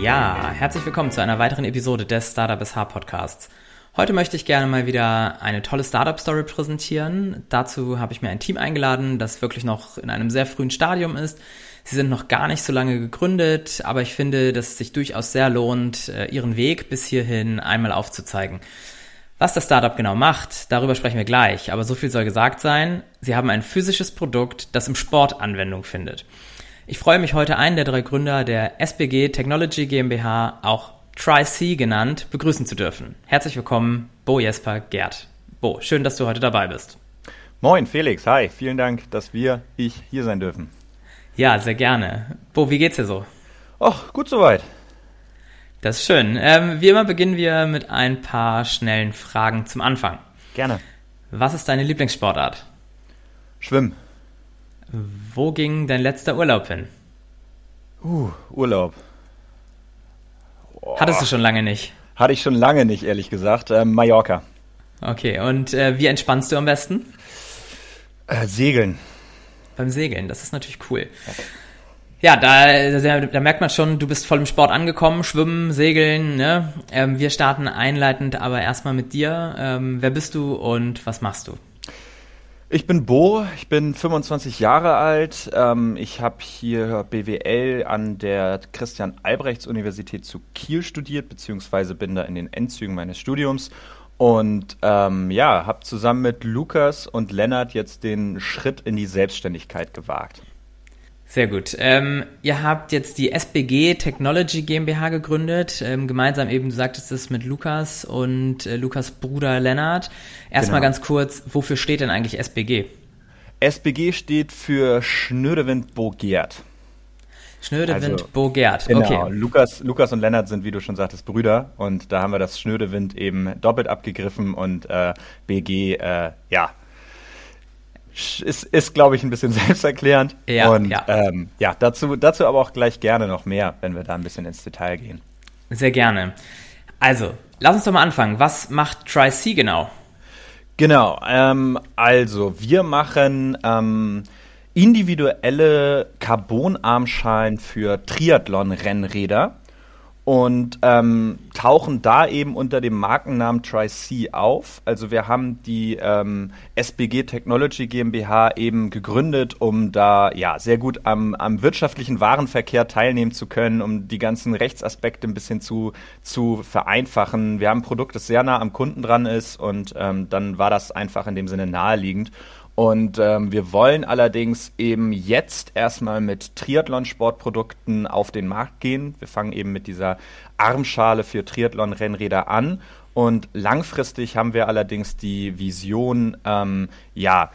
Ja, herzlich willkommen zu einer weiteren Episode des Startup SH Podcasts. Heute möchte ich gerne mal wieder eine tolle Startup-Story präsentieren. Dazu habe ich mir ein Team eingeladen, das wirklich noch in einem sehr frühen Stadium ist. Sie sind noch gar nicht so lange gegründet, aber ich finde, dass es sich durchaus sehr lohnt, äh, ihren Weg bis hierhin einmal aufzuzeigen. Was das Startup genau macht, darüber sprechen wir gleich, aber so viel soll gesagt sein. Sie haben ein physisches Produkt, das im Sport Anwendung findet. Ich freue mich heute einen der drei Gründer der SBG Technology GmbH, auch Tri-C genannt, begrüßen zu dürfen. Herzlich willkommen, Bo Jesper Gerd. Bo, schön, dass du heute dabei bist. Moin, Felix. Hi, vielen Dank, dass wir, ich, hier sein dürfen. Ja, sehr gerne. Bo, wie geht's dir so? Ach, gut soweit. Das ist schön. Ähm, wie immer beginnen wir mit ein paar schnellen Fragen zum Anfang. Gerne. Was ist deine Lieblingssportart? Schwimmen. Wo ging dein letzter Urlaub hin? Uh, Urlaub. Oh. Hattest du schon lange nicht? Hatte ich schon lange nicht, ehrlich gesagt. Ähm, Mallorca. Okay, und äh, wie entspannst du am besten? Äh, Segeln. Beim Segeln, das ist natürlich cool. Okay. Ja, da, da, da, merkt man schon, du bist voll im Sport angekommen, Schwimmen, Segeln. Ne? Ähm, wir starten einleitend aber erstmal mit dir. Ähm, wer bist du und was machst du? Ich bin Bo, ich bin 25 Jahre alt. Ähm, ich habe hier BWL an der Christian Albrechts Universität zu Kiel studiert, beziehungsweise bin da in den Endzügen meines Studiums. Und ähm, ja, habe zusammen mit Lukas und Lennart jetzt den Schritt in die Selbstständigkeit gewagt. Sehr gut. Ähm, ihr habt jetzt die SBG Technology GmbH gegründet, ähm, gemeinsam eben, du sagtest es mit Lukas und äh, Lukas Bruder Lennart. Erstmal genau. ganz kurz, wofür steht denn eigentlich SBG? SBG steht für Schnödewind Bogert. Schnödewind also, Bogert, genau. okay. Lukas, Lukas und Lennart sind, wie du schon sagtest, Brüder und da haben wir das Schnödewind eben doppelt abgegriffen und äh, BG, äh, ja, ist, ist glaube ich, ein bisschen selbsterklärend. Ja, und ja, ähm, ja dazu, dazu aber auch gleich gerne noch mehr, wenn wir da ein bisschen ins Detail gehen. Sehr gerne. Also, lass uns doch mal anfangen. Was macht Tri-C genau? Genau, ähm, also wir machen ähm, individuelle Carbonarmschalen für Triathlon-Rennräder und ähm, tauchen da eben unter dem Markennamen Tri-C auf. Also wir haben die ähm, SBG Technology GmbH eben gegründet, um da ja sehr gut am, am wirtschaftlichen Warenverkehr teilnehmen zu können, um die ganzen Rechtsaspekte ein bisschen zu, zu vereinfachen. Wir haben ein Produkt, das sehr nah am Kunden dran ist und ähm, dann war das einfach in dem Sinne naheliegend. Und ähm, wir wollen allerdings eben jetzt erstmal mit Triathlon-Sportprodukten auf den Markt gehen. Wir fangen eben mit dieser Armschale für Triathlon-Rennräder an. Und langfristig haben wir allerdings die Vision, ähm, ja,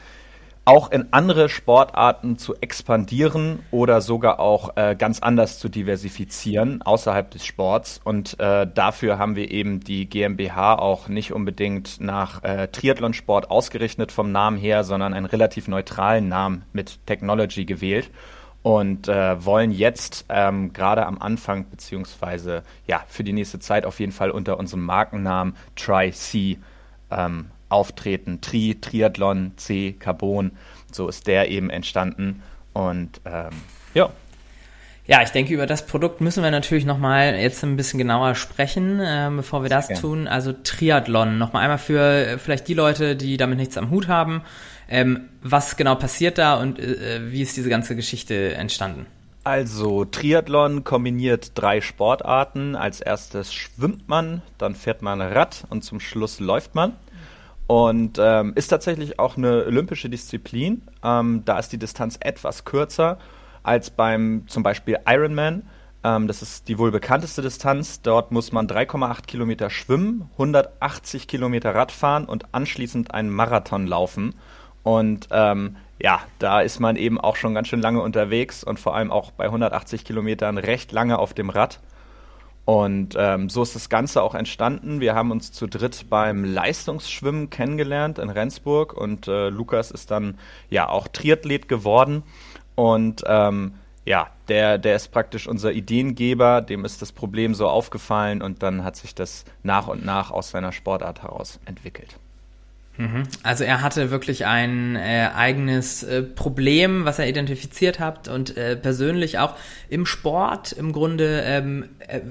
auch in andere Sportarten zu expandieren oder sogar auch äh, ganz anders zu diversifizieren außerhalb des Sports. Und äh, dafür haben wir eben die GmbH auch nicht unbedingt nach äh, Triathlonsport ausgerichtet vom Namen her, sondern einen relativ neutralen Namen mit Technology gewählt und äh, wollen jetzt ähm, gerade am Anfang beziehungsweise ja für die nächste Zeit auf jeden Fall unter unserem Markennamen Tri-C ähm, auftreten. Tri, Triathlon, C, Carbon. So ist der eben entstanden. Und ähm, ja. Ja, ich denke, über das Produkt müssen wir natürlich nochmal jetzt ein bisschen genauer sprechen, äh, bevor wir das tun. Also Triathlon, nochmal einmal für äh, vielleicht die Leute, die damit nichts am Hut haben. Ähm, was genau passiert da und äh, wie ist diese ganze Geschichte entstanden? Also Triathlon kombiniert drei Sportarten. Als erstes schwimmt man, dann fährt man Rad und zum Schluss läuft man. Und ähm, ist tatsächlich auch eine olympische Disziplin. Ähm, da ist die Distanz etwas kürzer als beim zum Beispiel Ironman. Ähm, das ist die wohl bekannteste Distanz. Dort muss man 3,8 Kilometer schwimmen, 180 Kilometer Radfahren und anschließend einen Marathon laufen. Und ähm, ja, da ist man eben auch schon ganz schön lange unterwegs und vor allem auch bei 180 Kilometern recht lange auf dem Rad. Und ähm, so ist das Ganze auch entstanden. Wir haben uns zu dritt beim Leistungsschwimmen kennengelernt in Rendsburg und äh, Lukas ist dann ja auch Triathlet geworden. Und ähm, ja, der, der ist praktisch unser Ideengeber, dem ist das Problem so aufgefallen und dann hat sich das nach und nach aus seiner Sportart heraus entwickelt. Also er hatte wirklich ein äh, eigenes äh, Problem, was er identifiziert hat und äh, persönlich auch im Sport im Grunde ähm, äh,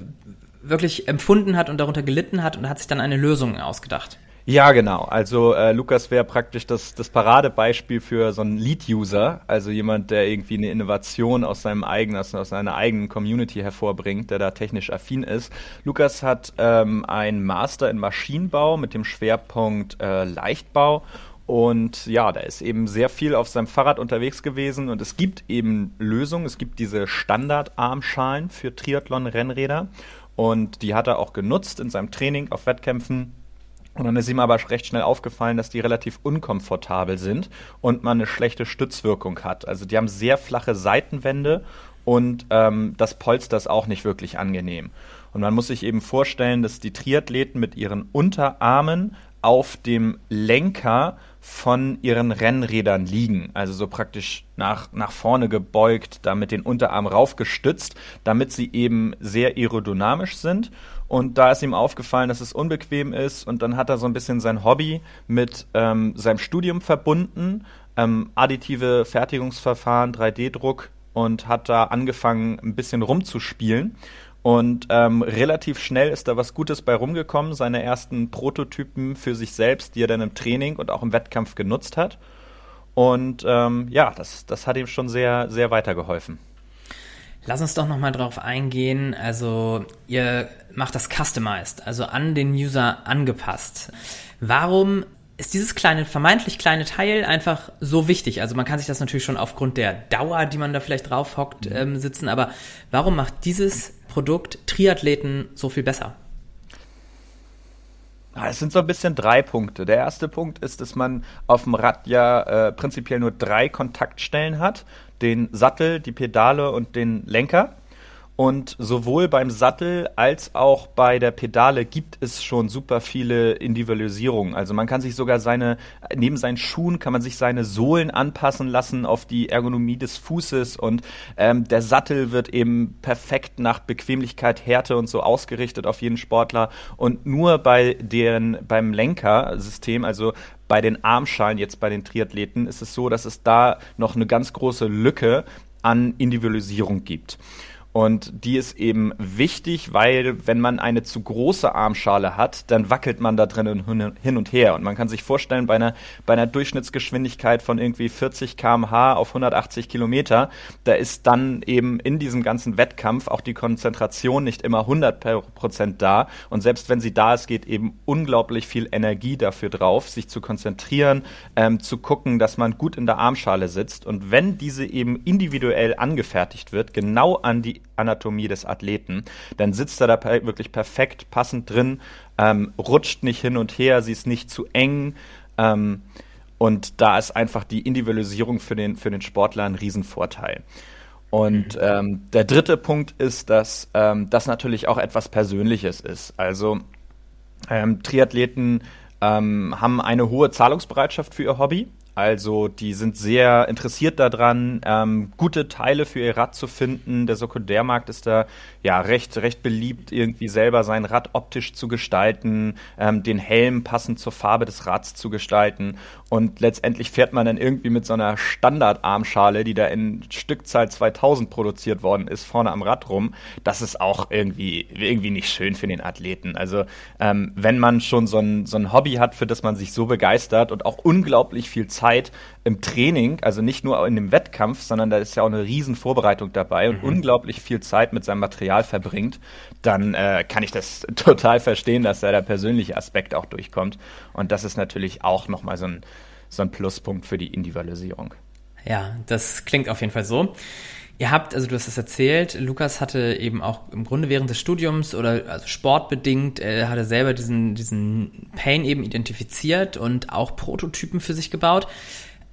wirklich empfunden hat und darunter gelitten hat und hat sich dann eine Lösung ausgedacht. Ja, genau. Also äh, Lukas wäre praktisch das, das Paradebeispiel für so einen Lead-User, also jemand, der irgendwie eine Innovation aus seinem eigenen, aus, aus seiner eigenen Community hervorbringt, der da technisch affin ist. Lukas hat ähm, einen Master in Maschinenbau mit dem Schwerpunkt äh, Leichtbau und ja, da ist eben sehr viel auf seinem Fahrrad unterwegs gewesen und es gibt eben Lösungen. Es gibt diese Standard-Armschalen für Triathlon-Rennräder und die hat er auch genutzt in seinem Training auf Wettkämpfen und dann ist ihm aber recht schnell aufgefallen, dass die relativ unkomfortabel sind und man eine schlechte Stützwirkung hat. Also die haben sehr flache Seitenwände und ähm, das Polster ist auch nicht wirklich angenehm. Und man muss sich eben vorstellen, dass die Triathleten mit ihren Unterarmen auf dem Lenker von ihren Rennrädern liegen. Also so praktisch nach, nach vorne gebeugt, da mit den Unterarmen raufgestützt, damit sie eben sehr aerodynamisch sind und da ist ihm aufgefallen, dass es unbequem ist. Und dann hat er so ein bisschen sein Hobby mit ähm, seinem Studium verbunden. Ähm, additive Fertigungsverfahren, 3D-Druck und hat da angefangen, ein bisschen rumzuspielen. Und ähm, relativ schnell ist da was Gutes bei rumgekommen. Seine ersten Prototypen für sich selbst, die er dann im Training und auch im Wettkampf genutzt hat. Und ähm, ja, das, das hat ihm schon sehr, sehr weitergeholfen. Lass uns doch nochmal drauf eingehen. Also, ihr macht das customized, also an den User angepasst. Warum ist dieses kleine, vermeintlich kleine Teil einfach so wichtig? Also man kann sich das natürlich schon aufgrund der Dauer, die man da vielleicht drauf hockt, mhm. ähm, sitzen, aber warum macht dieses Produkt Triathleten so viel besser? Es sind so ein bisschen drei Punkte. Der erste Punkt ist, dass man auf dem Rad ja äh, prinzipiell nur drei Kontaktstellen hat den Sattel, die Pedale und den Lenker. Und sowohl beim Sattel als auch bei der Pedale gibt es schon super viele Individualisierungen. Also man kann sich sogar seine, neben seinen Schuhen kann man sich seine Sohlen anpassen lassen auf die Ergonomie des Fußes und ähm, der Sattel wird eben perfekt nach Bequemlichkeit, Härte und so ausgerichtet auf jeden Sportler. Und nur bei den, beim Lenkersystem, also bei den Armschalen jetzt bei den Triathleten ist es so, dass es da noch eine ganz große Lücke an Individualisierung gibt. Und die ist eben wichtig, weil wenn man eine zu große Armschale hat, dann wackelt man da drin hin und her. Und man kann sich vorstellen, bei einer, bei einer Durchschnittsgeschwindigkeit von irgendwie 40 kmh auf 180 Kilometer, da ist dann eben in diesem ganzen Wettkampf auch die Konzentration nicht immer 100 Prozent da. Und selbst wenn sie da ist, geht eben unglaublich viel Energie dafür drauf, sich zu konzentrieren, ähm, zu gucken, dass man gut in der Armschale sitzt. Und wenn diese eben individuell angefertigt wird, genau an die Anatomie des Athleten, dann sitzt er da wirklich perfekt passend drin, ähm, rutscht nicht hin und her, sie ist nicht zu eng. Ähm, und da ist einfach die Individualisierung für den, für den Sportler ein Riesenvorteil. Und mhm. ähm, der dritte Punkt ist, dass ähm, das natürlich auch etwas Persönliches ist. Also ähm, Triathleten ähm, haben eine hohe Zahlungsbereitschaft für ihr Hobby. Also die sind sehr interessiert daran, ähm, gute Teile für ihr Rad zu finden. Der Sekundärmarkt ist da ja recht, recht beliebt, irgendwie selber sein Rad optisch zu gestalten, ähm, den Helm passend zur Farbe des Rads zu gestalten. Und letztendlich fährt man dann irgendwie mit so einer Standardarmschale, die da in Stückzahl 2000 produziert worden ist, vorne am Rad rum. Das ist auch irgendwie, irgendwie nicht schön für den Athleten. Also ähm, wenn man schon so ein, so ein Hobby hat, für das man sich so begeistert und auch unglaublich viel Zeit Zeit im Training, also nicht nur in dem Wettkampf, sondern da ist ja auch eine riesen Vorbereitung dabei und mhm. unglaublich viel Zeit mit seinem Material verbringt, dann äh, kann ich das total verstehen, dass da der persönliche Aspekt auch durchkommt. Und das ist natürlich auch nochmal so ein, so ein Pluspunkt für die Individualisierung. Ja, das klingt auf jeden Fall so. Ihr habt, also du hast es erzählt, Lukas hatte eben auch im Grunde während des Studiums oder also sportbedingt, er hatte selber diesen, diesen Pain eben identifiziert und auch Prototypen für sich gebaut.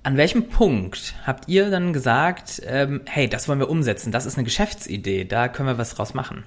An welchem Punkt habt ihr dann gesagt, ähm, hey, das wollen wir umsetzen, das ist eine Geschäftsidee, da können wir was draus machen?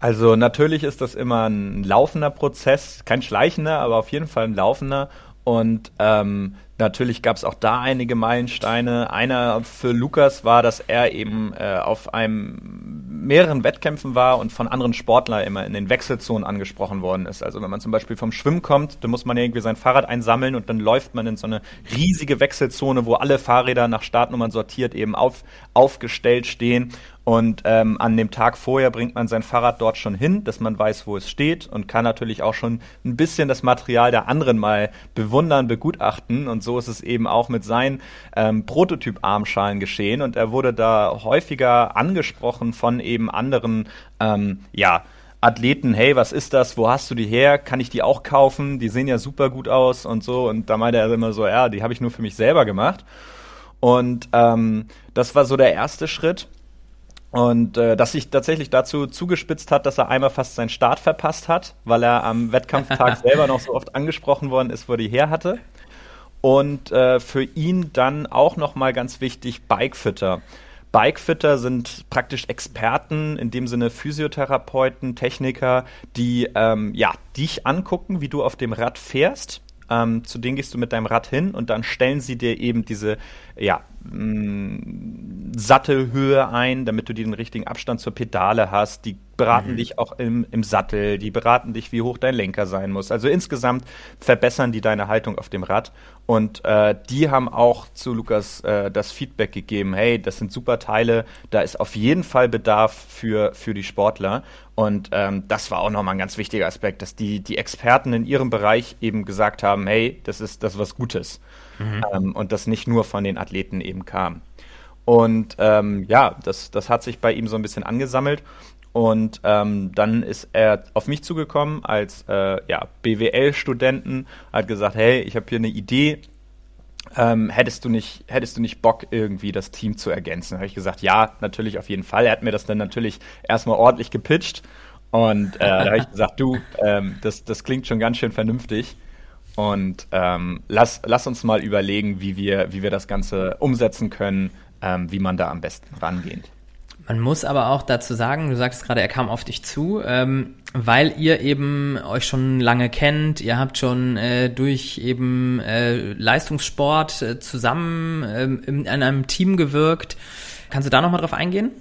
Also natürlich ist das immer ein laufender Prozess, kein schleichender, aber auf jeden Fall ein laufender. Und ähm, Natürlich gab es auch da einige Meilensteine. Einer für Lukas war, dass er eben äh, auf einem mehreren Wettkämpfen war und von anderen Sportlern immer in den Wechselzonen angesprochen worden ist. Also wenn man zum Beispiel vom Schwimmen kommt, dann muss man irgendwie sein Fahrrad einsammeln und dann läuft man in so eine riesige Wechselzone, wo alle Fahrräder nach Startnummern sortiert eben auf, aufgestellt stehen und ähm, an dem Tag vorher bringt man sein Fahrrad dort schon hin, dass man weiß, wo es steht und kann natürlich auch schon ein bisschen das Material der anderen mal bewundern, begutachten. Und so ist es eben auch mit seinen ähm, Prototyp-Armschalen geschehen. Und er wurde da häufiger angesprochen von eben anderen, ähm, ja, Athleten, hey, was ist das? Wo hast du die her? Kann ich die auch kaufen? Die sehen ja super gut aus und so. Und da meinte er immer so, ja, die habe ich nur für mich selber gemacht. Und ähm, das war so der erste Schritt. Und äh, dass sich tatsächlich dazu zugespitzt hat, dass er einmal fast seinen Start verpasst hat, weil er am Wettkampftag selber noch so oft angesprochen worden ist, wo die her hatte. Und äh, für ihn dann auch nochmal ganz wichtig Bikefitter. Bikefitter sind praktisch Experten, in dem Sinne Physiotherapeuten, Techniker, die ähm, ja, dich angucken, wie du auf dem Rad fährst. Ähm, zu denen gehst du mit deinem Rad hin und dann stellen sie dir eben diese ja, mh, Sattelhöhe ein, damit du den richtigen Abstand zur Pedale hast. Die beraten mhm. dich auch im, im Sattel, die beraten dich, wie hoch dein Lenker sein muss. Also insgesamt verbessern die deine Haltung auf dem Rad. Und äh, die haben auch zu Lukas äh, das Feedback gegeben, hey, das sind super Teile, da ist auf jeden Fall Bedarf für, für die Sportler. Und ähm, das war auch nochmal ein ganz wichtiger Aspekt, dass die, die Experten in ihrem Bereich eben gesagt haben, hey, das ist das ist was Gutes mhm. ähm, und das nicht nur von den Athleten eben kam. Und ähm, ja, das, das hat sich bei ihm so ein bisschen angesammelt. Und ähm, dann ist er auf mich zugekommen als äh, ja, BWL-Studenten, hat gesagt, hey, ich habe hier eine Idee, ähm, hättest, du nicht, hättest du nicht Bock, irgendwie das Team zu ergänzen? habe ich gesagt, ja, natürlich auf jeden Fall. Er hat mir das dann natürlich erstmal ordentlich gepitcht. Und äh, da habe ich gesagt, du, ähm, das, das klingt schon ganz schön vernünftig. Und ähm, lass, lass uns mal überlegen, wie wir, wie wir das Ganze umsetzen können, ähm, wie man da am besten rangeht. Man muss aber auch dazu sagen, du sagst gerade, er kam auf dich zu, ähm, weil ihr eben euch schon lange kennt, ihr habt schon äh, durch eben äh, Leistungssport äh, zusammen ähm, in, in einem Team gewirkt. Kannst du da nochmal drauf eingehen?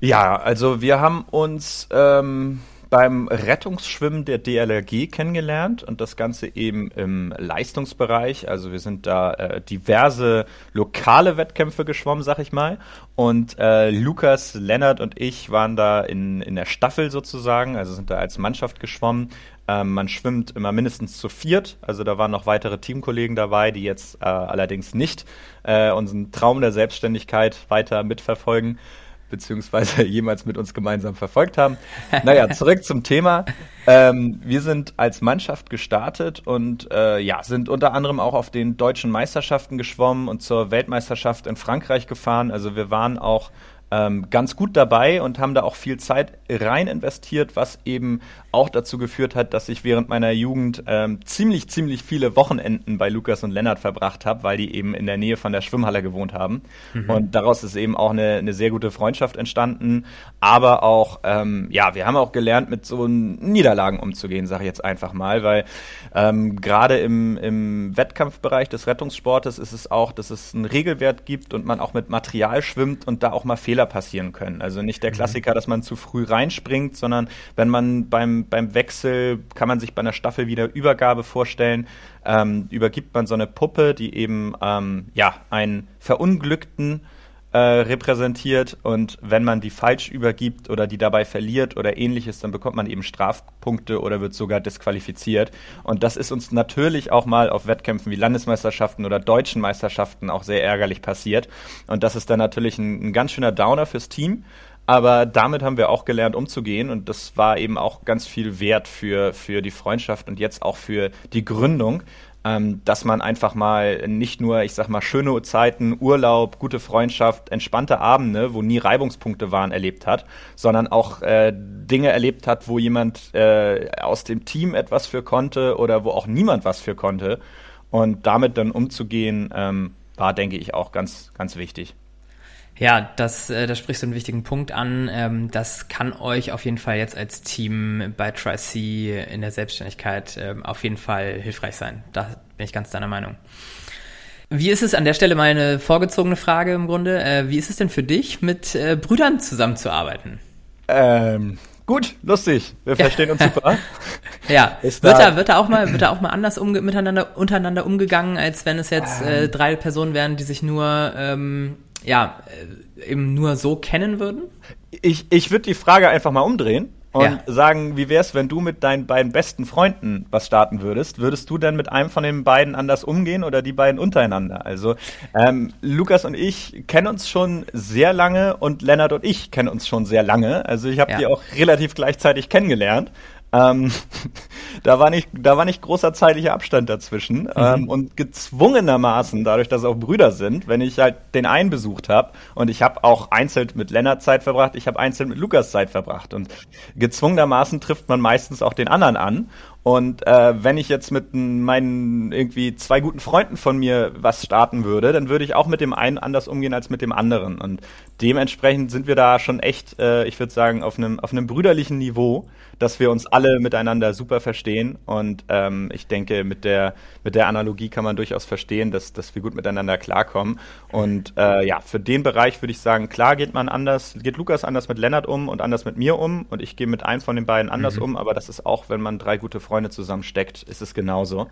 Ja, also wir haben uns ähm, beim Rettungsschwimmen der DLRG kennengelernt und das Ganze eben im Leistungsbereich. Also wir sind da äh, diverse lokale Wettkämpfe geschwommen, sag ich mal. Und äh, Lukas, Lennart und ich waren da in, in der Staffel sozusagen, also sind da als Mannschaft geschwommen. Ähm, man schwimmt immer mindestens zu viert, also da waren noch weitere Teamkollegen dabei, die jetzt äh, allerdings nicht äh, unseren Traum der Selbstständigkeit weiter mitverfolgen beziehungsweise jemals mit uns gemeinsam verfolgt haben. Naja, zurück zum Thema. Ähm, wir sind als Mannschaft gestartet und äh, ja, sind unter anderem auch auf den deutschen Meisterschaften geschwommen und zur Weltmeisterschaft in Frankreich gefahren. Also wir waren auch ähm, ganz gut dabei und haben da auch viel Zeit rein investiert, was eben auch dazu geführt hat, dass ich während meiner Jugend ähm, ziemlich, ziemlich viele Wochenenden bei Lukas und Lennart verbracht habe, weil die eben in der Nähe von der Schwimmhalle gewohnt haben. Mhm. Und daraus ist eben auch eine, eine sehr gute Freundschaft entstanden. Aber auch, ähm, ja, wir haben auch gelernt, mit so Niederlagen umzugehen, sage ich jetzt einfach mal, weil ähm, gerade im, im Wettkampfbereich des Rettungssportes ist es auch, dass es einen Regelwert gibt und man auch mit Material schwimmt und da auch mal Fehler Fehler passieren können. Also nicht der mhm. Klassiker, dass man zu früh reinspringt, sondern wenn man beim, beim Wechsel, kann man sich bei einer Staffel wieder Übergabe vorstellen, ähm, übergibt man so eine Puppe, die eben ähm, ja, einen Verunglückten äh, repräsentiert und wenn man die falsch übergibt oder die dabei verliert oder ähnliches, dann bekommt man eben Strafpunkte oder wird sogar disqualifiziert. Und das ist uns natürlich auch mal auf Wettkämpfen wie Landesmeisterschaften oder deutschen Meisterschaften auch sehr ärgerlich passiert. Und das ist dann natürlich ein, ein ganz schöner Downer fürs Team. Aber damit haben wir auch gelernt, umzugehen. Und das war eben auch ganz viel wert für, für die Freundschaft und jetzt auch für die Gründung, ähm, dass man einfach mal nicht nur, ich sag mal, schöne Zeiten, Urlaub, gute Freundschaft, entspannte Abende, wo nie Reibungspunkte waren, erlebt hat, sondern auch äh, Dinge erlebt hat, wo jemand äh, aus dem Team etwas für konnte oder wo auch niemand was für konnte. Und damit dann umzugehen, ähm, war, denke ich, auch ganz, ganz wichtig. Ja, das, äh, da sprichst du einen wichtigen Punkt an. Ähm, das kann euch auf jeden Fall jetzt als Team bei TriC in der Selbstständigkeit ähm, auf jeden Fall hilfreich sein. Da bin ich ganz deiner Meinung. Wie ist es an der Stelle meine vorgezogene Frage im Grunde? Äh, wie ist es denn für dich, mit äh, Brüdern zusammenzuarbeiten? Ähm, gut, lustig. Wir verstehen uns super. ja, wird da, wird da auch mal, wird da auch mal anders umge miteinander, untereinander umgegangen, als wenn es jetzt äh, ähm. drei Personen wären, die sich nur, ähm, ja, äh, eben nur so kennen würden? Ich, ich würde die Frage einfach mal umdrehen und ja. sagen, wie wär's, wenn du mit deinen beiden besten Freunden was starten würdest? Würdest du denn mit einem von den beiden anders umgehen oder die beiden untereinander? Also ähm, Lukas und ich kennen uns schon sehr lange und Lennart und ich kennen uns schon sehr lange. Also ich habe ja. die auch relativ gleichzeitig kennengelernt. Ähm, da, war nicht, da war nicht großer zeitlicher Abstand dazwischen. Mhm. Ähm, und gezwungenermaßen, dadurch, dass es auch Brüder sind, wenn ich halt den einen besucht habe und ich habe auch einzeln mit Lennart Zeit verbracht, ich habe einzeln mit Lukas Zeit verbracht. Und gezwungenermaßen trifft man meistens auch den anderen an. Und äh, wenn ich jetzt mit meinen irgendwie zwei guten Freunden von mir was starten würde, dann würde ich auch mit dem einen anders umgehen als mit dem anderen. Und dementsprechend sind wir da schon echt, äh, ich würde sagen, auf einem auf einem brüderlichen Niveau, dass wir uns alle miteinander super verstehen. Und ähm, ich denke, mit der mit der Analogie kann man durchaus verstehen, dass dass wir gut miteinander klarkommen. Und äh, ja, für den Bereich würde ich sagen, klar geht man anders, geht Lukas anders mit Lennart um und anders mit mir um. Und ich gehe mit einem von den beiden anders mhm. um. Aber das ist auch, wenn man drei gute Freunde Freunde zusammensteckt, ist es genauso.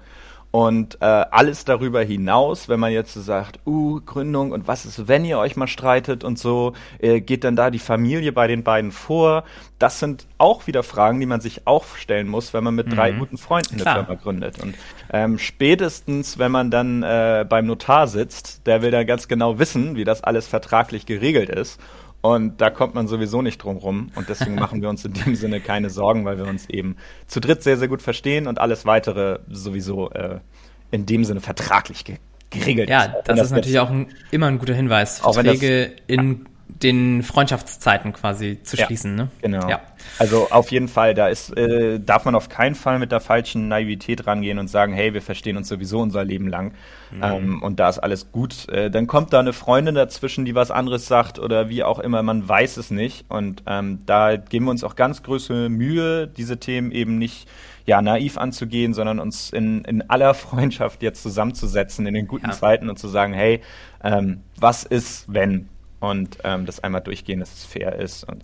Und äh, alles darüber hinaus, wenn man jetzt so sagt, uh, Gründung und was ist, wenn ihr euch mal streitet und so, äh, geht dann da die Familie bei den beiden vor? Das sind auch wieder Fragen, die man sich auch stellen muss, wenn man mit mhm. drei guten Freunden Klar. eine Firma gründet. Und ähm, spätestens, wenn man dann äh, beim Notar sitzt, der will dann ganz genau wissen, wie das alles vertraglich geregelt ist. Und da kommt man sowieso nicht drum rum. Und deswegen machen wir uns in dem Sinne keine Sorgen, weil wir uns eben zu dritt sehr, sehr gut verstehen und alles weitere sowieso äh, in dem Sinne vertraglich ge geregelt ja, ist. Ja, das, das, ist natürlich auch ein, immer ein guter Hinweis. Verträge in den Freundschaftszeiten quasi zu schließen. Ja, ne? Genau. Ja. Also auf jeden Fall, da ist, äh, darf man auf keinen Fall mit der falschen Naivität rangehen und sagen, hey, wir verstehen uns sowieso unser Leben lang mhm. ähm, und da ist alles gut. Äh, dann kommt da eine Freundin dazwischen, die was anderes sagt oder wie auch immer, man weiß es nicht. Und ähm, da geben wir uns auch ganz größere Mühe, diese Themen eben nicht ja, naiv anzugehen, sondern uns in, in aller Freundschaft jetzt zusammenzusetzen in den guten ja. Zeiten und zu sagen, hey, ähm, was ist, wenn? Und ähm, das einmal durchgehen, dass es fair ist. Und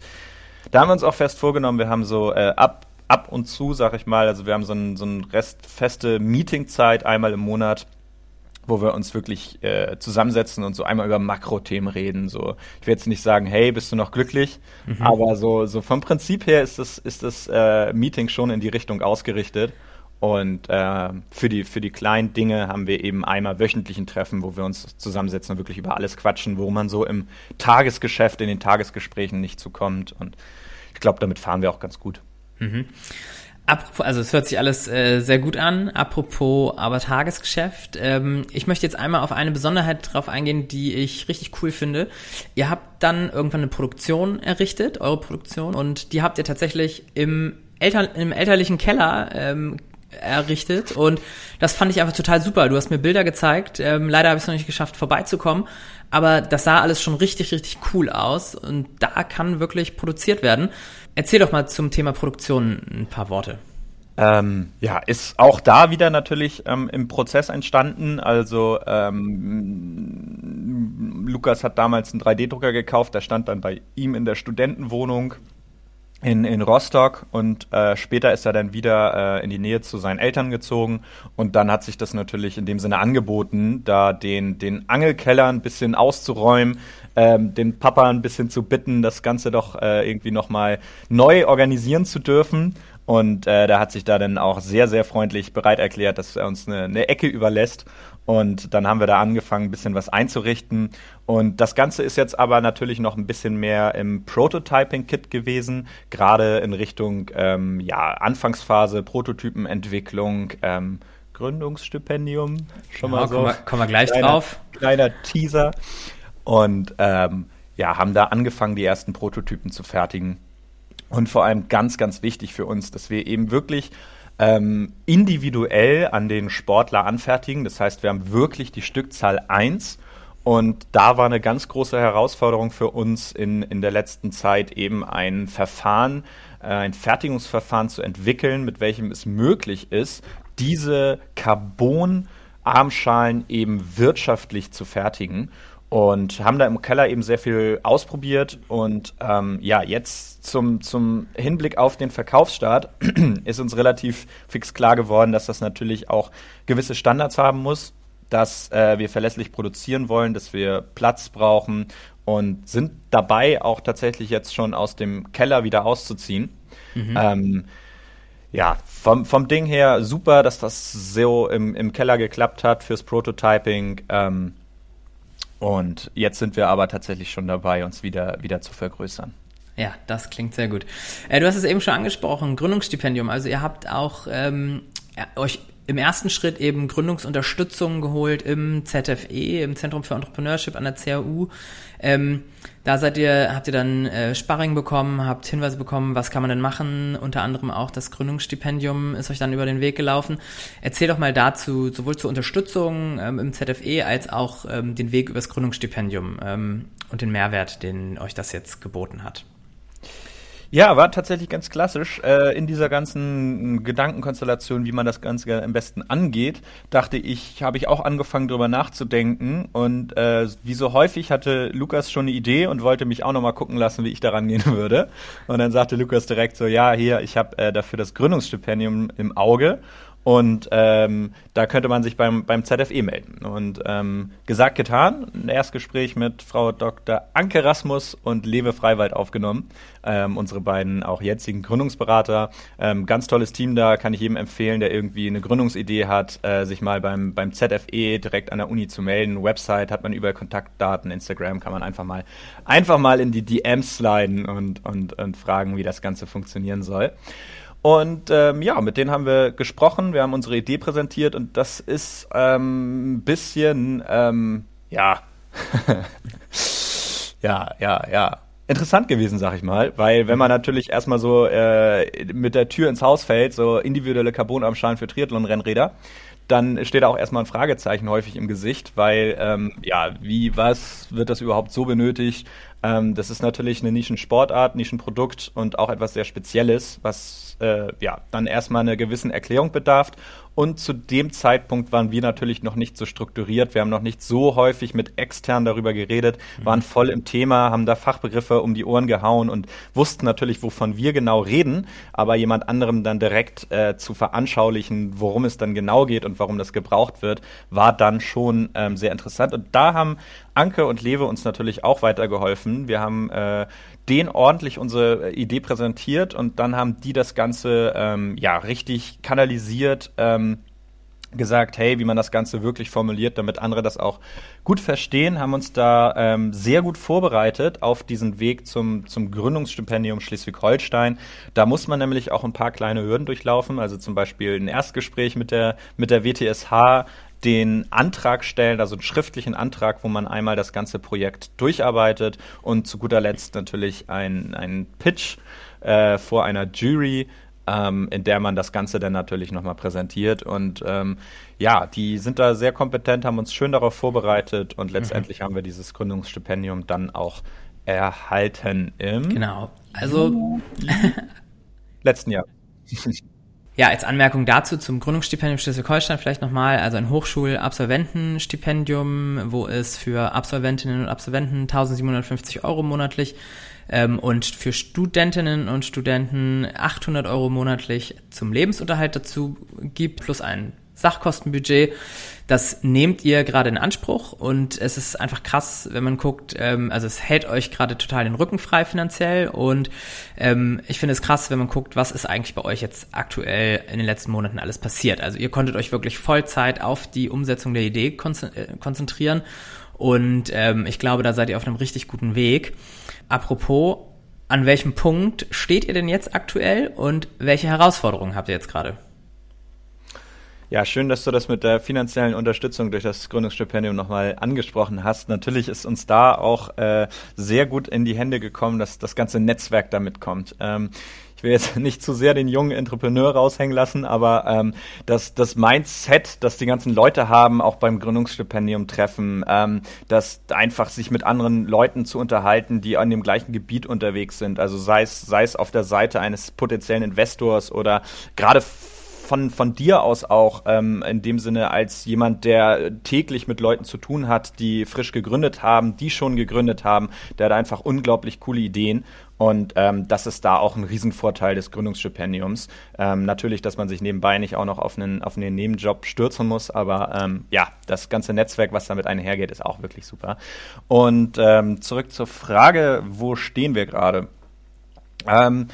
da haben wir uns auch fest vorgenommen, wir haben so äh, ab, ab und zu, sag ich mal, also wir haben so ein, so ein Rest feste Meetingzeit einmal im Monat, wo wir uns wirklich äh, zusammensetzen und so einmal über Makrothemen reden. So, ich will jetzt nicht sagen, hey, bist du noch glücklich? Mhm. Aber so, so vom Prinzip her ist das, ist das äh, Meeting schon in die Richtung ausgerichtet. Und äh, für, die, für die kleinen Dinge haben wir eben einmal wöchentlichen Treffen, wo wir uns zusammensetzen und wirklich über alles quatschen, wo man so im Tagesgeschäft, in den Tagesgesprächen nicht zukommt. Und ich glaube, damit fahren wir auch ganz gut. Mhm. Apropos, also es hört sich alles äh, sehr gut an. Apropos aber Tagesgeschäft. Ähm, ich möchte jetzt einmal auf eine Besonderheit drauf eingehen, die ich richtig cool finde. Ihr habt dann irgendwann eine Produktion errichtet, eure Produktion, und die habt ihr tatsächlich im Eltern, im elterlichen Keller ähm, errichtet und das fand ich einfach total super. Du hast mir Bilder gezeigt. Ähm, leider habe ich es noch nicht geschafft, vorbeizukommen, aber das sah alles schon richtig, richtig cool aus und da kann wirklich produziert werden. Erzähl doch mal zum Thema Produktion ein paar Worte. Ähm, ja, ist auch da wieder natürlich ähm, im Prozess entstanden. Also ähm, Lukas hat damals einen 3D-Drucker gekauft, der stand dann bei ihm in der Studentenwohnung in, in Rostock und äh, später ist er dann wieder äh, in die Nähe zu seinen Eltern gezogen und dann hat sich das natürlich in dem Sinne angeboten, da den, den Angelkeller ein bisschen auszuräumen, ähm, den Papa ein bisschen zu bitten, das Ganze doch äh, irgendwie nochmal neu organisieren zu dürfen. Und äh, da hat sich da dann auch sehr, sehr freundlich bereit erklärt, dass er uns eine, eine Ecke überlässt. Und dann haben wir da angefangen, ein bisschen was einzurichten. Und das Ganze ist jetzt aber natürlich noch ein bisschen mehr im Prototyping-Kit gewesen, gerade in Richtung ähm, ja, Anfangsphase, Prototypenentwicklung, ähm, Gründungsstipendium. Schon ja, mal so. Kommen wir, kommen wir gleich kleiner, drauf. Kleiner Teaser. Und ähm, ja, haben da angefangen, die ersten Prototypen zu fertigen. Und vor allem ganz, ganz wichtig für uns, dass wir eben wirklich ähm, individuell an den Sportler anfertigen. Das heißt, wir haben wirklich die Stückzahl 1. Und da war eine ganz große Herausforderung für uns in, in der letzten Zeit eben ein Verfahren, äh, ein Fertigungsverfahren zu entwickeln, mit welchem es möglich ist, diese Carbon-Armschalen eben wirtschaftlich zu fertigen. Und haben da im Keller eben sehr viel ausprobiert und ähm, ja, jetzt zum, zum Hinblick auf den Verkaufsstart ist uns relativ fix klar geworden, dass das natürlich auch gewisse Standards haben muss, dass äh, wir verlässlich produzieren wollen, dass wir Platz brauchen und sind dabei auch tatsächlich jetzt schon aus dem Keller wieder auszuziehen. Mhm. Ähm, ja, vom, vom Ding her super, dass das so im, im Keller geklappt hat fürs Prototyping. Ähm, und jetzt sind wir aber tatsächlich schon dabei, uns wieder, wieder zu vergrößern. Ja, das klingt sehr gut. Äh, du hast es eben schon angesprochen, Gründungsstipendium. Also ihr habt auch ähm, euch im ersten Schritt eben Gründungsunterstützung geholt im ZFE, im Zentrum für Entrepreneurship an der CAU. Ähm, da seid ihr, habt ihr dann äh, Sparring bekommen, habt Hinweise bekommen, was kann man denn machen? Unter anderem auch das Gründungsstipendium ist euch dann über den Weg gelaufen. Erzähl doch mal dazu, sowohl zur Unterstützung ähm, im ZFE als auch ähm, den Weg übers Gründungsstipendium ähm, und den Mehrwert, den euch das jetzt geboten hat. Ja, war tatsächlich ganz klassisch. Äh, in dieser ganzen Gedankenkonstellation, wie man das Ganze am besten angeht, dachte ich, habe ich auch angefangen, darüber nachzudenken. Und äh, wie so häufig hatte Lukas schon eine Idee und wollte mich auch nochmal gucken lassen, wie ich daran gehen würde. Und dann sagte Lukas direkt so, ja, hier, ich habe äh, dafür das Gründungsstipendium im Auge. Und ähm, da könnte man sich beim, beim ZFE melden. Und ähm, gesagt, getan, ein Erstgespräch mit Frau Dr. Anke Rasmus und Lewe Freiwald aufgenommen. Ähm, unsere beiden auch jetzigen Gründungsberater. Ähm, ganz tolles Team da, kann ich jedem empfehlen, der irgendwie eine Gründungsidee hat, äh, sich mal beim, beim ZFE direkt an der Uni zu melden. Website hat man überall Kontaktdaten, Instagram kann man einfach mal, einfach mal in die DMs sliden und, und, und fragen, wie das Ganze funktionieren soll. Und ähm, ja, mit denen haben wir gesprochen, wir haben unsere Idee präsentiert und das ist ähm, ein bisschen, ähm, ja, ja, ja, ja, interessant gewesen, sag ich mal, weil wenn man natürlich erstmal so äh, mit der Tür ins Haus fällt, so individuelle Carbonarmschalen für Triathlon-Rennräder, dann steht da auch erstmal ein Fragezeichen häufig im Gesicht, weil ähm, ja, wie, was wird das überhaupt so benötigt? Ähm, das ist natürlich eine Nischensportart, Nischenprodukt und auch etwas sehr Spezielles, was äh, ja, dann erstmal einer gewissen Erklärung bedarf. Und zu dem Zeitpunkt waren wir natürlich noch nicht so strukturiert. Wir haben noch nicht so häufig mit extern darüber geredet, mhm. waren voll im Thema, haben da Fachbegriffe um die Ohren gehauen und wussten natürlich, wovon wir genau reden, aber jemand anderem dann direkt äh, zu veranschaulichen, worum es dann genau geht und warum das gebraucht wird, war dann schon ähm, sehr interessant. Und da haben Anke und Lewe uns natürlich auch weitergeholfen. Wir haben äh, denen ordentlich unsere Idee präsentiert und dann haben die das Ganze ähm, ja richtig kanalisiert. Ähm, gesagt, hey, wie man das Ganze wirklich formuliert, damit andere das auch gut verstehen, haben uns da ähm, sehr gut vorbereitet auf diesen Weg zum, zum Gründungsstipendium Schleswig-Holstein. Da muss man nämlich auch ein paar kleine Hürden durchlaufen, also zum Beispiel ein Erstgespräch mit der, mit der WTSH, den Antrag stellen, also einen schriftlichen Antrag, wo man einmal das ganze Projekt durcharbeitet und zu guter Letzt natürlich ein, ein Pitch äh, vor einer Jury, ähm, in der man das Ganze dann natürlich nochmal präsentiert. Und ähm, ja, die sind da sehr kompetent, haben uns schön darauf vorbereitet und letztendlich mhm. haben wir dieses Gründungsstipendium dann auch erhalten im Genau. Also letzten Jahr. Ja, als Anmerkung dazu zum Gründungsstipendium Schleswig-Holstein vielleicht nochmal, also ein Hochschulabsolventenstipendium, wo es für Absolventinnen und Absolventen 1750 Euro monatlich ähm, und für Studentinnen und Studenten 800 Euro monatlich zum Lebensunterhalt dazu gibt, plus ein Sachkostenbudget. Das nehmt ihr gerade in Anspruch und es ist einfach krass, wenn man guckt, ähm, also es hält euch gerade total den Rücken frei finanziell und ähm, ich finde es krass, wenn man guckt, was ist eigentlich bei euch jetzt aktuell in den letzten Monaten alles passiert. Also ihr konntet euch wirklich Vollzeit auf die Umsetzung der Idee äh, konzentrieren und ähm, ich glaube, da seid ihr auf einem richtig guten Weg. Apropos, an welchem Punkt steht ihr denn jetzt aktuell und welche Herausforderungen habt ihr jetzt gerade? Ja, schön, dass du das mit der finanziellen Unterstützung durch das Gründungsstipendium nochmal angesprochen hast. Natürlich ist uns da auch äh, sehr gut in die Hände gekommen, dass das ganze Netzwerk damit kommt. Ähm, ich will jetzt nicht zu sehr den jungen Entrepreneur raushängen lassen, aber ähm, das, das Mindset, das die ganzen Leute haben, auch beim Gründungsstipendium treffen, ähm, das einfach sich mit anderen Leuten zu unterhalten, die an dem gleichen Gebiet unterwegs sind. Also sei es, sei es auf der Seite eines potenziellen Investors oder gerade von, von dir aus auch, ähm, in dem Sinne als jemand, der täglich mit Leuten zu tun hat, die frisch gegründet haben, die schon gegründet haben, der hat einfach unglaublich coole Ideen. Und ähm, das ist da auch ein Riesenvorteil des Gründungsstipendiums. Ähm, natürlich, dass man sich nebenbei nicht auch noch auf einen, auf einen Nebenjob stürzen muss, aber ähm, ja, das ganze Netzwerk, was damit einhergeht, ist auch wirklich super. Und ähm, zurück zur Frage, wo stehen wir gerade? Ähm,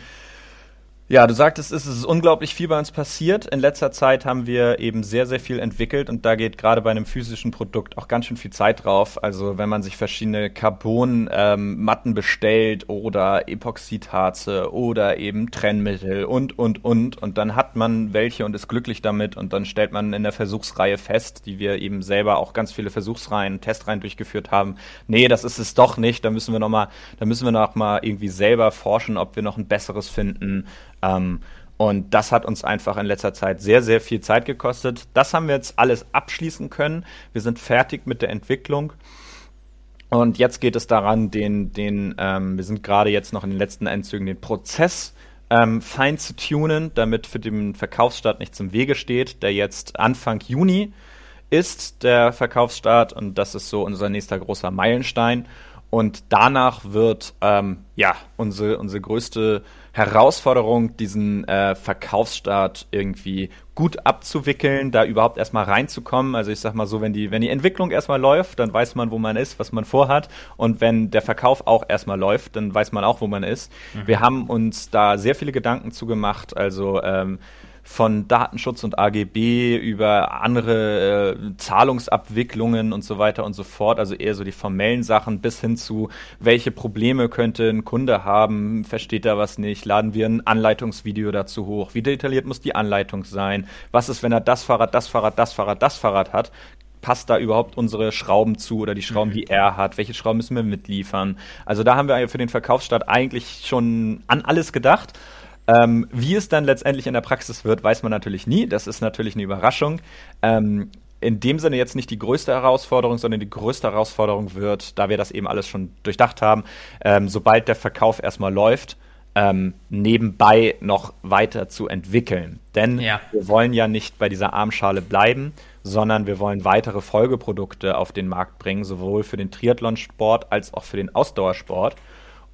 ja, du sagtest, es ist unglaublich viel bei uns passiert. In letzter Zeit haben wir eben sehr, sehr viel entwickelt und da geht gerade bei einem physischen Produkt auch ganz schön viel Zeit drauf. Also wenn man sich verschiedene Carbon-Matten ähm, bestellt oder Epoxidharze oder eben Trennmittel und, und, und und dann hat man welche und ist glücklich damit und dann stellt man in der Versuchsreihe fest, die wir eben selber auch ganz viele Versuchsreihen, Testreihen durchgeführt haben. Nee, das ist es doch nicht. Da müssen wir noch mal, da müssen wir noch mal irgendwie selber forschen, ob wir noch ein besseres finden ähm, und das hat uns einfach in letzter Zeit sehr, sehr viel Zeit gekostet. Das haben wir jetzt alles abschließen können. Wir sind fertig mit der Entwicklung. Und jetzt geht es daran, den, den, ähm, wir sind gerade jetzt noch in den letzten Endzügen, den Prozess ähm, fein zu tunen, damit für den Verkaufsstart nichts im Wege steht, der jetzt Anfang Juni ist, der Verkaufsstart. Und das ist so unser nächster großer Meilenstein. Und danach wird ähm, ja unsere, unsere größte Herausforderung, diesen äh, Verkaufsstart irgendwie gut abzuwickeln, da überhaupt erstmal reinzukommen. Also ich sag mal so, wenn die, wenn die Entwicklung erstmal läuft, dann weiß man, wo man ist, was man vorhat. Und wenn der Verkauf auch erstmal läuft, dann weiß man auch, wo man ist. Mhm. Wir haben uns da sehr viele Gedanken zugemacht. Also ähm, von Datenschutz und AGB über andere äh, Zahlungsabwicklungen und so weiter und so fort, also eher so die formellen Sachen bis hin zu, welche Probleme könnte ein Kunde haben, versteht er was nicht, laden wir ein Anleitungsvideo dazu hoch, wie detailliert muss die Anleitung sein, was ist, wenn er das Fahrrad, das Fahrrad, das Fahrrad, das Fahrrad hat, passt da überhaupt unsere Schrauben zu oder die Schrauben, mhm. die er hat? Welche Schrauben müssen wir mitliefern? Also da haben wir für den Verkaufsstart eigentlich schon an alles gedacht. Ähm, wie es dann letztendlich in der Praxis wird, weiß man natürlich nie. Das ist natürlich eine Überraschung. Ähm, in dem Sinne jetzt nicht die größte Herausforderung, sondern die größte Herausforderung wird, da wir das eben alles schon durchdacht haben, ähm, sobald der Verkauf erstmal läuft, ähm, nebenbei noch weiter zu entwickeln. Denn ja. wir wollen ja nicht bei dieser Armschale bleiben, sondern wir wollen weitere Folgeprodukte auf den Markt bringen, sowohl für den Triathlonsport als auch für den Ausdauersport.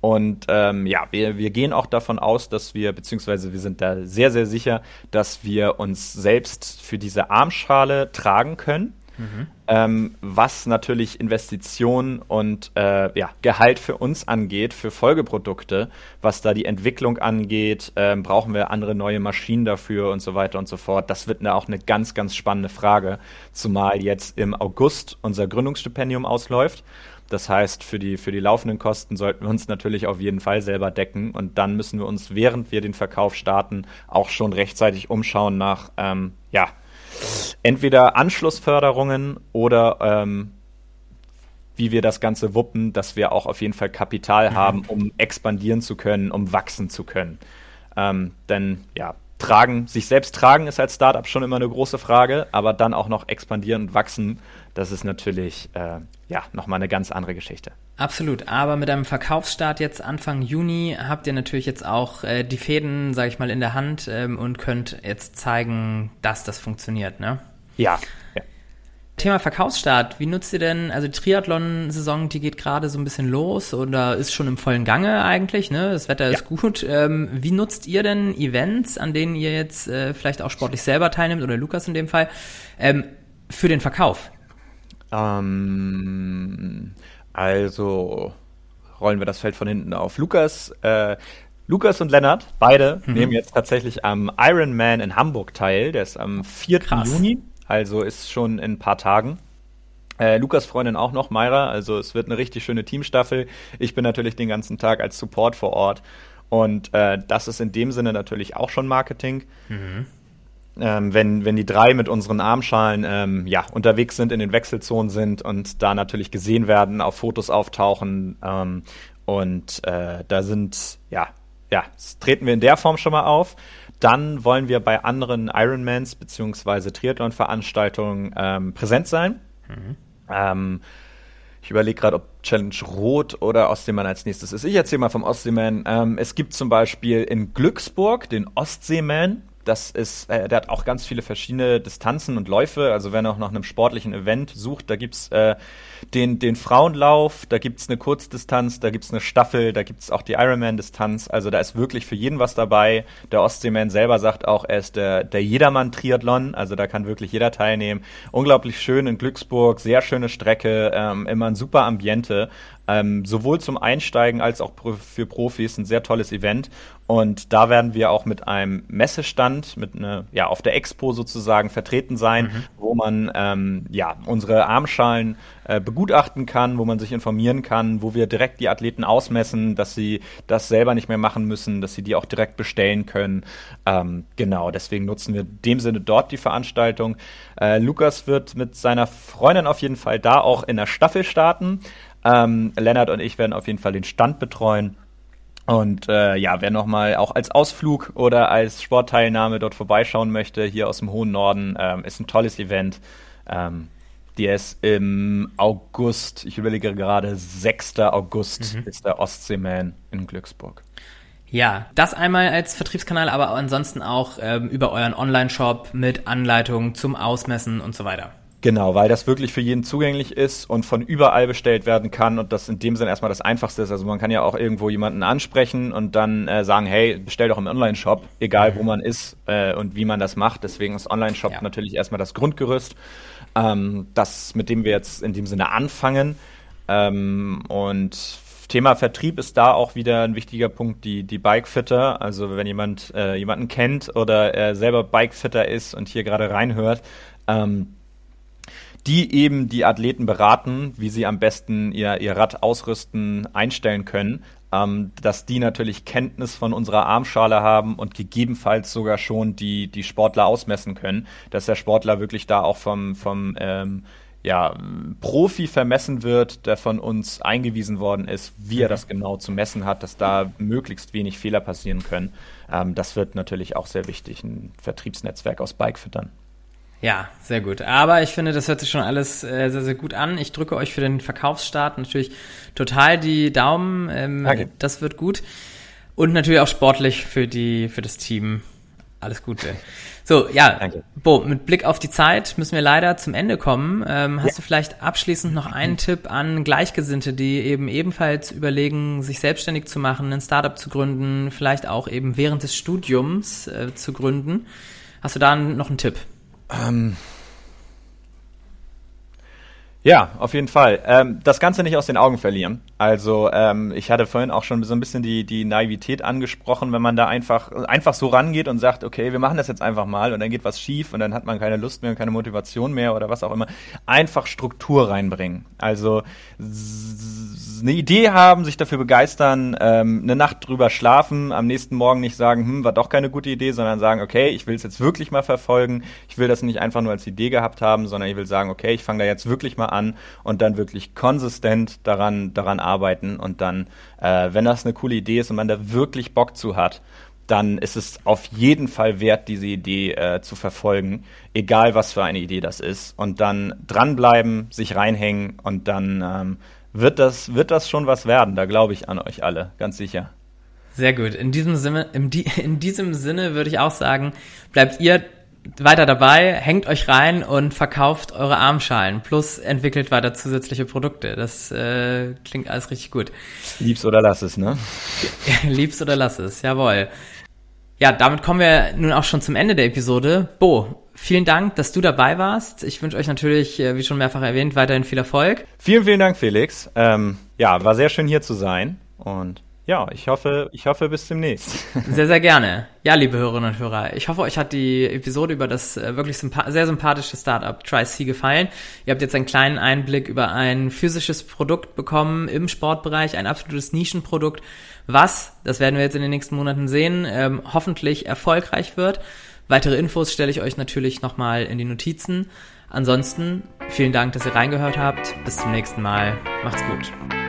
Und ähm, ja, wir, wir gehen auch davon aus, dass wir, beziehungsweise wir sind da sehr, sehr sicher, dass wir uns selbst für diese Armschale tragen können. Mhm. Ähm, was natürlich Investitionen und äh, ja, Gehalt für uns angeht, für Folgeprodukte, was da die Entwicklung angeht, äh, brauchen wir andere neue Maschinen dafür und so weiter und so fort. Das wird eine, auch eine ganz, ganz spannende Frage, zumal jetzt im August unser Gründungsstipendium ausläuft. Das heißt, für die, für die laufenden Kosten sollten wir uns natürlich auf jeden Fall selber decken. Und dann müssen wir uns, während wir den Verkauf starten, auch schon rechtzeitig umschauen nach, ähm, ja, entweder Anschlussförderungen oder ähm, wie wir das Ganze wuppen, dass wir auch auf jeden Fall Kapital mhm. haben, um expandieren zu können, um wachsen zu können. Ähm, denn ja, tragen, sich selbst tragen ist als Startup schon immer eine große Frage, aber dann auch noch expandieren und wachsen das ist natürlich äh, ja nochmal eine ganz andere Geschichte. Absolut, aber mit einem Verkaufsstart jetzt Anfang Juni habt ihr natürlich jetzt auch äh, die Fäden, sage ich mal, in der Hand ähm, und könnt jetzt zeigen, dass das funktioniert, ne? Ja. ja. Thema Verkaufsstart, wie nutzt ihr denn, also die Triathlon-Saison, die geht gerade so ein bisschen los oder ist schon im vollen Gange eigentlich, ne? Das Wetter ist ja. gut. Ähm, wie nutzt ihr denn Events, an denen ihr jetzt äh, vielleicht auch sportlich selber teilnimmt oder Lukas in dem Fall, ähm, für den Verkauf? Ähm, also rollen wir das Feld von hinten auf. Lukas, äh, Lukas und Lennart, beide, mhm. nehmen jetzt tatsächlich am Ironman in Hamburg teil. Der ist am 4. Krass. Juni, also ist schon in ein paar Tagen. Äh, Lukas Freundin auch noch, Myra. Also es wird eine richtig schöne Teamstaffel. Ich bin natürlich den ganzen Tag als Support vor Ort. Und äh, das ist in dem Sinne natürlich auch schon Marketing. Mhm ähm, wenn, wenn die drei mit unseren Armschalen ähm, ja, unterwegs sind, in den Wechselzonen sind und da natürlich gesehen werden, auf Fotos auftauchen. Ähm, und äh, da sind, ja, ja, treten wir in der Form schon mal auf. Dann wollen wir bei anderen Ironmans bzw. Triathlon-Veranstaltungen ähm, präsent sein. Mhm. Ähm, ich überlege gerade, ob Challenge Rot oder Ostseemann als nächstes ist. Ich erzähle mal vom Ostseeman. Ähm, es gibt zum Beispiel in Glücksburg den Ostseeman Das ist, äh, der hat auch ganz viele verschiedene Distanzen und Läufe. Also wenn er auch nach einem sportlichen Event sucht, da gibt's äh, den, den Frauenlauf, da gibt's eine Kurzdistanz, da gibt's eine Staffel, da gibt's auch die Ironman-Distanz. Also da ist wirklich für jeden was dabei. Der Ostseeman selber sagt auch, er ist der, der Jedermann-Triathlon, also da kann wirklich jeder teilnehmen. Unglaublich schön in Glücksburg, sehr schöne Strecke, ähm, immer ein super Ambiente. Ähm, sowohl zum Einsteigen als auch für Profis ein sehr tolles Event. Und da werden wir auch mit einem Messestand, mit einer, ja, auf der Expo sozusagen vertreten sein, mhm. wo man ähm, ja unsere Armschalen äh, begutachten kann, wo man sich informieren kann, wo wir direkt die Athleten ausmessen, dass sie das selber nicht mehr machen müssen, dass sie die auch direkt bestellen können. Ähm, genau, deswegen nutzen wir in dem Sinne dort die Veranstaltung. Äh, Lukas wird mit seiner Freundin auf jeden Fall da auch in der Staffel starten. Ähm, Lennart und ich werden auf jeden Fall den Stand betreuen. Und äh, ja, wer nochmal auch als Ausflug oder als Sportteilnahme dort vorbeischauen möchte, hier aus dem hohen Norden, ähm, ist ein tolles Event. Ähm, der ist im August, ich überlege gerade, 6. August mhm. ist der Ostseeman in Glücksburg. Ja, das einmal als Vertriebskanal, aber ansonsten auch ähm, über euren Online-Shop mit Anleitungen zum Ausmessen und so weiter. Genau, weil das wirklich für jeden zugänglich ist und von überall bestellt werden kann und das in dem Sinne erstmal das Einfachste ist. Also man kann ja auch irgendwo jemanden ansprechen und dann äh, sagen, hey, bestell doch im Online-Shop, egal wo man ist äh, und wie man das macht. Deswegen ist Online-Shop ja. natürlich erstmal das Grundgerüst, ähm, das mit dem wir jetzt in dem Sinne anfangen. Ähm, und Thema Vertrieb ist da auch wieder ein wichtiger Punkt, die, die Bikefitter. Also wenn jemand äh, jemanden kennt oder er selber Bikefitter ist und hier gerade reinhört, ähm, die eben die Athleten beraten, wie sie am besten ihr, ihr Rad ausrüsten, einstellen können, ähm, dass die natürlich Kenntnis von unserer Armschale haben und gegebenenfalls sogar schon die, die Sportler ausmessen können, dass der Sportler wirklich da auch vom, vom ähm, ja, Profi vermessen wird, der von uns eingewiesen worden ist, wie er mhm. das genau zu messen hat, dass da möglichst wenig Fehler passieren können. Ähm, das wird natürlich auch sehr wichtig, ein Vertriebsnetzwerk aus Bikefittern. Ja, sehr gut. Aber ich finde, das hört sich schon alles äh, sehr, sehr gut an. Ich drücke euch für den Verkaufsstart natürlich total die Daumen. Ähm, Danke. Das wird gut. Und natürlich auch sportlich für die, für das Team. Alles Gute. So, ja, Danke. Bo, mit Blick auf die Zeit müssen wir leider zum Ende kommen. Ähm, hast ja. du vielleicht abschließend noch einen Tipp an Gleichgesinnte, die eben ebenfalls überlegen, sich selbstständig zu machen, ein Startup zu gründen, vielleicht auch eben während des Studiums äh, zu gründen? Hast du da noch einen Tipp? Ähm, ja, auf jeden Fall. Ähm, das Ganze nicht aus den Augen verlieren. Also ähm, ich hatte vorhin auch schon so ein bisschen die, die Naivität angesprochen, wenn man da einfach, einfach so rangeht und sagt, okay, wir machen das jetzt einfach mal und dann geht was schief und dann hat man keine Lust mehr und keine Motivation mehr oder was auch immer. Einfach Struktur reinbringen. Also eine Idee haben, sich dafür begeistern, ähm, eine Nacht drüber schlafen, am nächsten Morgen nicht sagen, hm, war doch keine gute Idee, sondern sagen, okay, ich will es jetzt wirklich mal verfolgen. Ich will das nicht einfach nur als Idee gehabt haben, sondern ich will sagen, okay, ich fange da jetzt wirklich mal an und dann wirklich konsistent daran, daran arbeiten und dann, äh, wenn das eine coole Idee ist und man da wirklich Bock zu hat, dann ist es auf jeden Fall wert, diese Idee äh, zu verfolgen, egal was für eine Idee das ist. Und dann dranbleiben, sich reinhängen und dann ähm, wird das, wird das schon was werden. Da glaube ich an euch alle, ganz sicher. Sehr gut. In diesem Sinne, in diesem Sinne würde ich auch sagen, bleibt ihr weiter dabei, hängt euch rein und verkauft eure Armschalen. Plus entwickelt weiter zusätzliche Produkte. Das äh, klingt alles richtig gut. Lieb's oder lass es, ne? Lieb's oder lass es, jawohl. Ja, damit kommen wir nun auch schon zum Ende der Episode. Bo, vielen Dank, dass du dabei warst. Ich wünsche euch natürlich, äh, wie schon mehrfach erwähnt, weiterhin viel Erfolg. Vielen, vielen Dank, Felix. Ähm, ja, war sehr schön hier zu sein und ja, ich hoffe, ich hoffe bis demnächst. Sehr, sehr gerne. Ja, liebe Hörerinnen und Hörer, ich hoffe, euch hat die Episode über das äh, wirklich sympa sehr sympathische Startup TriC gefallen. Ihr habt jetzt einen kleinen Einblick über ein physisches Produkt bekommen im Sportbereich, ein absolutes Nischenprodukt, was, das werden wir jetzt in den nächsten Monaten sehen, ähm, hoffentlich erfolgreich wird. Weitere Infos stelle ich euch natürlich nochmal in die Notizen. Ansonsten vielen Dank, dass ihr reingehört habt. Bis zum nächsten Mal. Macht's gut.